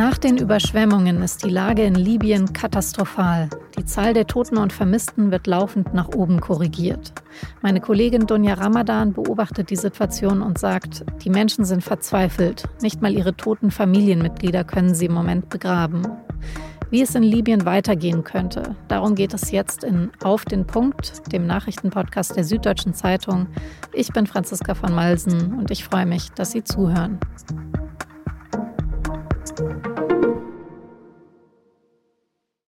Nach den Überschwemmungen ist die Lage in Libyen katastrophal. Die Zahl der Toten und Vermissten wird laufend nach oben korrigiert. Meine Kollegin Dunja Ramadan beobachtet die Situation und sagt, die Menschen sind verzweifelt. Nicht mal ihre toten Familienmitglieder können sie im Moment begraben. Wie es in Libyen weitergehen könnte, darum geht es jetzt in Auf den Punkt, dem Nachrichtenpodcast der Süddeutschen Zeitung. Ich bin Franziska von Malsen und ich freue mich, dass Sie zuhören.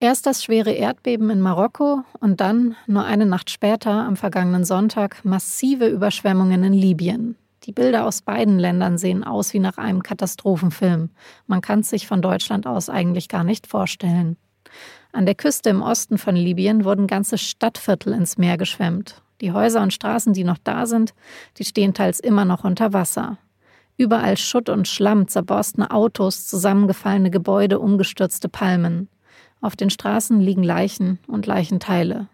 Erst das schwere Erdbeben in Marokko und dann, nur eine Nacht später, am vergangenen Sonntag, massive Überschwemmungen in Libyen. Die Bilder aus beiden Ländern sehen aus wie nach einem Katastrophenfilm. Man kann es sich von Deutschland aus eigentlich gar nicht vorstellen. An der Küste im Osten von Libyen wurden ganze Stadtviertel ins Meer geschwemmt. Die Häuser und Straßen, die noch da sind, die stehen teils immer noch unter Wasser. Überall Schutt und Schlamm, zerborstene Autos, zusammengefallene Gebäude, umgestürzte Palmen. Auf den Straßen liegen Leichen und Leichenteile.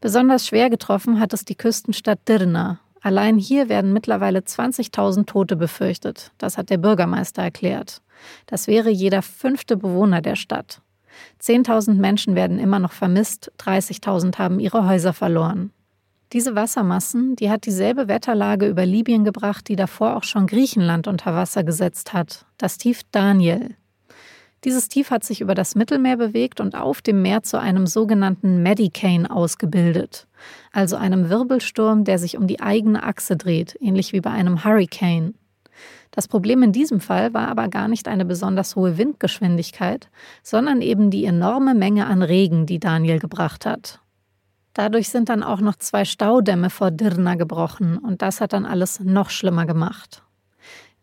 Besonders schwer getroffen hat es die Küstenstadt Dirna. Allein hier werden mittlerweile 20.000 Tote befürchtet. Das hat der Bürgermeister erklärt. Das wäre jeder fünfte Bewohner der Stadt. 10.000 Menschen werden immer noch vermisst, 30.000 haben ihre Häuser verloren. Diese Wassermassen, die hat dieselbe Wetterlage über Libyen gebracht, die davor auch schon Griechenland unter Wasser gesetzt hat. Das Tief Daniel. Dieses Tief hat sich über das Mittelmeer bewegt und auf dem Meer zu einem sogenannten Medicane ausgebildet, also einem Wirbelsturm, der sich um die eigene Achse dreht, ähnlich wie bei einem Hurricane. Das Problem in diesem Fall war aber gar nicht eine besonders hohe Windgeschwindigkeit, sondern eben die enorme Menge an Regen, die Daniel gebracht hat. Dadurch sind dann auch noch zwei Staudämme vor Dirna gebrochen und das hat dann alles noch schlimmer gemacht.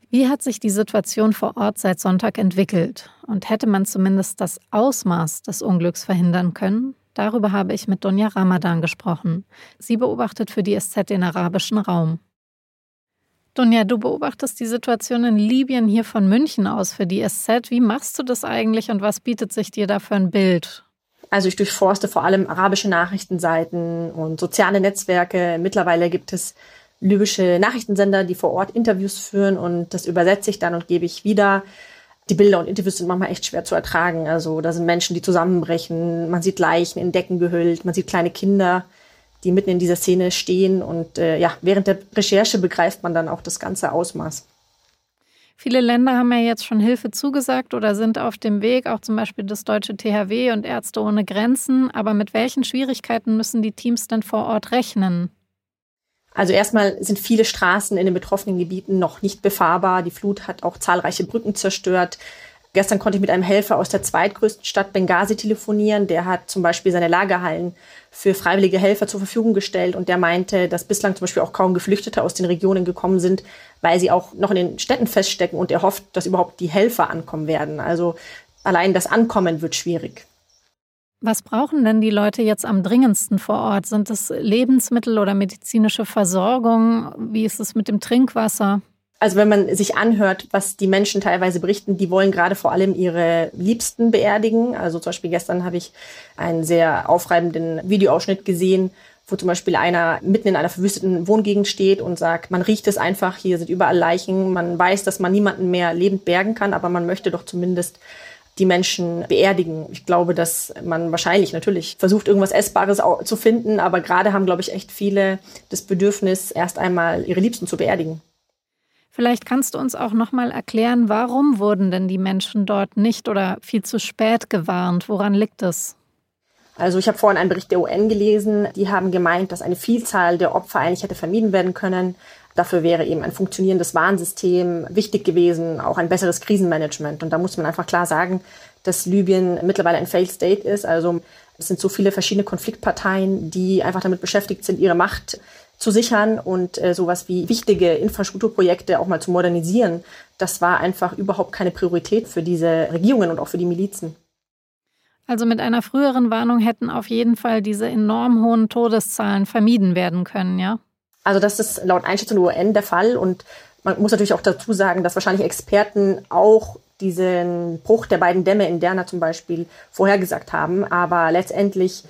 Wie hat sich die Situation vor Ort seit Sonntag entwickelt? Und hätte man zumindest das Ausmaß des Unglücks verhindern können? Darüber habe ich mit Donja Ramadan gesprochen. Sie beobachtet für die SZ den arabischen Raum. Donja, du beobachtest die Situation in Libyen hier von München aus für die SZ. Wie machst du das eigentlich und was bietet sich dir da für ein Bild? Also ich durchforste vor allem arabische Nachrichtenseiten und soziale Netzwerke. Mittlerweile gibt es libysche Nachrichtensender, die vor Ort Interviews führen und das übersetze ich dann und gebe ich wieder. Die Bilder und Interviews sind manchmal echt schwer zu ertragen. Also da sind Menschen, die zusammenbrechen, man sieht Leichen in Decken gehüllt, man sieht kleine Kinder, die mitten in dieser Szene stehen und äh, ja, während der Recherche begreift man dann auch das ganze Ausmaß. Viele Länder haben ja jetzt schon Hilfe zugesagt oder sind auf dem Weg, auch zum Beispiel das deutsche THW und Ärzte ohne Grenzen. Aber mit welchen Schwierigkeiten müssen die Teams denn vor Ort rechnen? Also erstmal sind viele Straßen in den betroffenen Gebieten noch nicht befahrbar. Die Flut hat auch zahlreiche Brücken zerstört. Gestern konnte ich mit einem Helfer aus der zweitgrößten Stadt Benghazi telefonieren. Der hat zum Beispiel seine Lagerhallen für freiwillige Helfer zur Verfügung gestellt und der meinte, dass bislang zum Beispiel auch kaum Geflüchtete aus den Regionen gekommen sind, weil sie auch noch in den Städten feststecken und er hofft, dass überhaupt die Helfer ankommen werden. Also allein das Ankommen wird schwierig. Was brauchen denn die Leute jetzt am dringendsten vor Ort? Sind es Lebensmittel oder medizinische Versorgung? Wie ist es mit dem Trinkwasser? Also wenn man sich anhört, was die Menschen teilweise berichten, die wollen gerade vor allem ihre Liebsten beerdigen. Also zum Beispiel gestern habe ich einen sehr aufreibenden Videoausschnitt gesehen, wo zum Beispiel einer mitten in einer verwüsteten Wohngegend steht und sagt, man riecht es einfach, hier sind überall Leichen, man weiß, dass man niemanden mehr lebend bergen kann, aber man möchte doch zumindest die Menschen beerdigen. Ich glaube, dass man wahrscheinlich natürlich versucht, irgendwas Essbares zu finden, aber gerade haben, glaube ich, echt viele das Bedürfnis, erst einmal ihre Liebsten zu beerdigen. Vielleicht kannst du uns auch noch mal erklären, warum wurden denn die Menschen dort nicht oder viel zu spät gewarnt? Woran liegt es? Also ich habe vorhin einen Bericht der UN gelesen, die haben gemeint, dass eine Vielzahl der Opfer eigentlich hätte vermieden werden können. Dafür wäre eben ein funktionierendes Warnsystem wichtig gewesen, auch ein besseres Krisenmanagement. Und da muss man einfach klar sagen, dass Libyen mittlerweile ein Failed State ist. Also es sind so viele verschiedene Konfliktparteien, die einfach damit beschäftigt sind, ihre Macht zu sichern und äh, sowas wie wichtige Infrastrukturprojekte auch mal zu modernisieren. Das war einfach überhaupt keine Priorität für diese Regierungen und auch für die Milizen. Also mit einer früheren Warnung hätten auf jeden Fall diese enorm hohen Todeszahlen vermieden werden können, ja? Also das ist laut Einschätzung der UN der Fall und man muss natürlich auch dazu sagen, dass wahrscheinlich Experten auch diesen Bruch der beiden Dämme in Derna zum Beispiel vorhergesagt haben. Aber letztendlich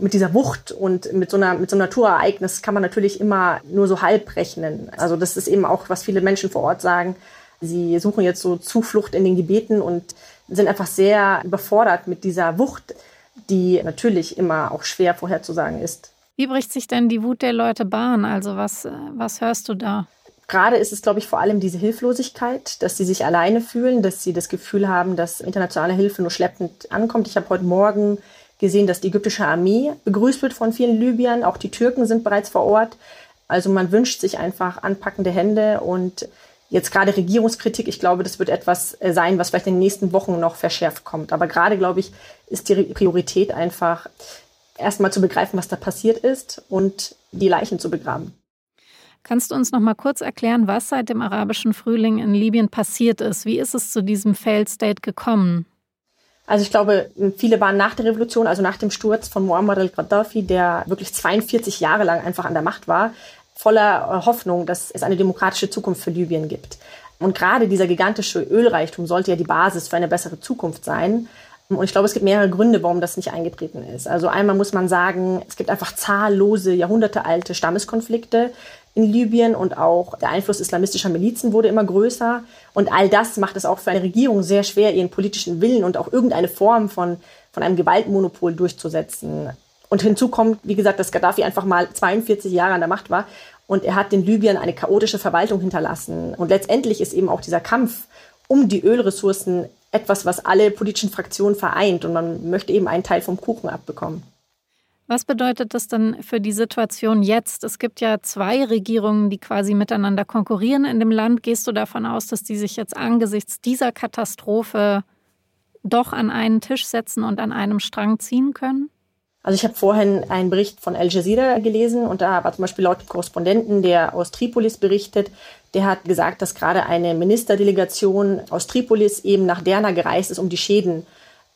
mit dieser Wucht und mit so, einer, mit so einem Naturereignis kann man natürlich immer nur so halb rechnen. Also das ist eben auch, was viele Menschen vor Ort sagen. Sie suchen jetzt so Zuflucht in den Gebeten und sind einfach sehr überfordert mit dieser Wucht, die natürlich immer auch schwer vorherzusagen ist. Wie bricht sich denn die Wut der Leute Bahn? Also was, was hörst du da? Gerade ist es, glaube ich, vor allem diese Hilflosigkeit, dass sie sich alleine fühlen, dass sie das Gefühl haben, dass internationale Hilfe nur schleppend ankommt. Ich habe heute Morgen gesehen, dass die ägyptische Armee begrüßt wird von vielen Libyern. Auch die Türken sind bereits vor Ort. Also man wünscht sich einfach anpackende Hände und jetzt gerade Regierungskritik. Ich glaube, das wird etwas äh, sein, was vielleicht in den nächsten Wochen noch verschärft kommt. Aber gerade, glaube ich, ist die Priorität einfach erstmal zu begreifen, was da passiert ist und die Leichen zu begraben. Kannst du uns noch mal kurz erklären, was seit dem arabischen Frühling in Libyen passiert ist? Wie ist es zu diesem Failed State gekommen? Also ich glaube, viele waren nach der Revolution, also nach dem Sturz von Muammar al-Gaddafi, der wirklich 42 Jahre lang einfach an der Macht war, voller Hoffnung, dass es eine demokratische Zukunft für Libyen gibt. Und gerade dieser gigantische Ölreichtum sollte ja die Basis für eine bessere Zukunft sein. Und ich glaube, es gibt mehrere Gründe, warum das nicht eingetreten ist. Also einmal muss man sagen, es gibt einfach zahllose, jahrhundertealte Stammeskonflikte in Libyen und auch der Einfluss islamistischer Milizen wurde immer größer. Und all das macht es auch für eine Regierung sehr schwer, ihren politischen Willen und auch irgendeine Form von, von einem Gewaltmonopol durchzusetzen. Und hinzu kommt, wie gesagt, dass Gaddafi einfach mal 42 Jahre an der Macht war und er hat den Libyern eine chaotische Verwaltung hinterlassen. Und letztendlich ist eben auch dieser Kampf um die Ölressourcen etwas, was alle politischen Fraktionen vereint und man möchte eben einen Teil vom Kuchen abbekommen. Was bedeutet das denn für die Situation jetzt? Es gibt ja zwei Regierungen, die quasi miteinander konkurrieren in dem Land. Gehst du davon aus, dass die sich jetzt angesichts dieser Katastrophe doch an einen Tisch setzen und an einem Strang ziehen können? Also ich habe vorhin einen Bericht von Al Jazeera gelesen und da war zum Beispiel laut Korrespondenten, der aus Tripolis berichtet, der hat gesagt, dass gerade eine Ministerdelegation aus Tripolis eben nach Derna gereist ist, um die Schäden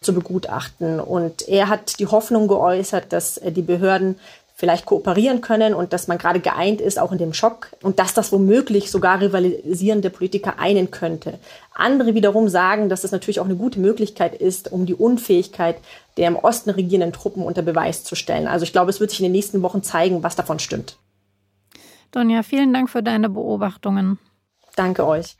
zu begutachten. Und er hat die Hoffnung geäußert, dass äh, die Behörden vielleicht kooperieren können und dass man gerade geeint ist, auch in dem Schock und dass das womöglich sogar rivalisierende Politiker einen könnte. Andere wiederum sagen, dass es natürlich auch eine gute Möglichkeit ist, um die Unfähigkeit der im Osten regierenden Truppen unter Beweis zu stellen. Also ich glaube, es wird sich in den nächsten Wochen zeigen, was davon stimmt. Donja, vielen Dank für deine Beobachtungen. Danke euch.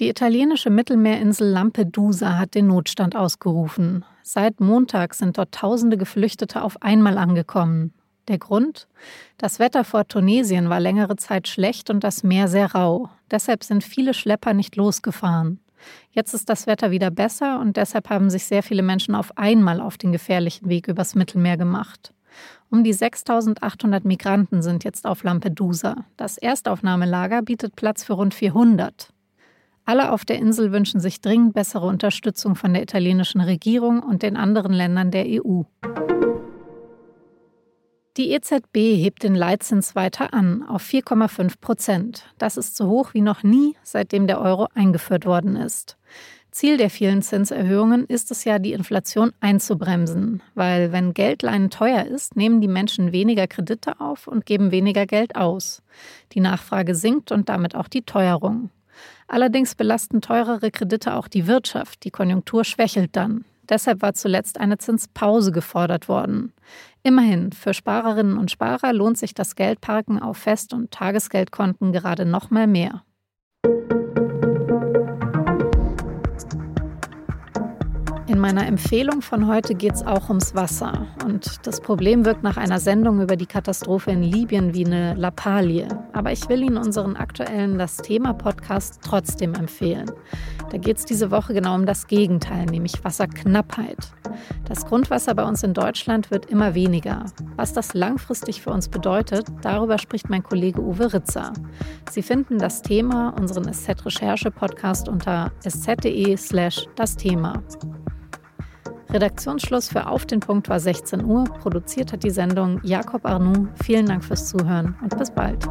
Die italienische Mittelmeerinsel Lampedusa hat den Notstand ausgerufen. Seit Montag sind dort tausende Geflüchtete auf einmal angekommen. Der Grund? Das Wetter vor Tunesien war längere Zeit schlecht und das Meer sehr rau. Deshalb sind viele Schlepper nicht losgefahren. Jetzt ist das Wetter wieder besser und deshalb haben sich sehr viele Menschen auf einmal auf den gefährlichen Weg übers Mittelmeer gemacht. Um die 6800 Migranten sind jetzt auf Lampedusa. Das Erstaufnahmelager bietet Platz für rund 400. Alle auf der Insel wünschen sich dringend bessere Unterstützung von der italienischen Regierung und den anderen Ländern der EU. Die EZB hebt den Leitzins weiter an auf 4,5 Prozent. Das ist so hoch wie noch nie, seitdem der Euro eingeführt worden ist. Ziel der vielen Zinserhöhungen ist es ja, die Inflation einzubremsen, weil wenn Geldleihen teuer ist, nehmen die Menschen weniger Kredite auf und geben weniger Geld aus. Die Nachfrage sinkt und damit auch die Teuerung. Allerdings belasten teurere Kredite auch die Wirtschaft. Die Konjunktur schwächelt dann. Deshalb war zuletzt eine Zinspause gefordert worden. Immerhin, für Sparerinnen und Sparer lohnt sich das Geldparken auf Fest- und Tagesgeldkonten gerade noch mal mehr. In meiner Empfehlung von heute geht es auch ums Wasser. Und das Problem wirkt nach einer Sendung über die Katastrophe in Libyen wie eine Lappalie. Aber ich will Ihnen unseren aktuellen Das Thema-Podcast trotzdem empfehlen. Da geht es diese Woche genau um das Gegenteil, nämlich Wasserknappheit. Das Grundwasser bei uns in Deutschland wird immer weniger. Was das langfristig für uns bedeutet, darüber spricht mein Kollege Uwe Ritzer. Sie finden das Thema, unseren SZ-Recherche-Podcast unter sz.de/slash das Thema. Redaktionsschluss für Auf den Punkt war 16 Uhr. Produziert hat die Sendung Jakob Arnoux. Vielen Dank fürs Zuhören und bis bald.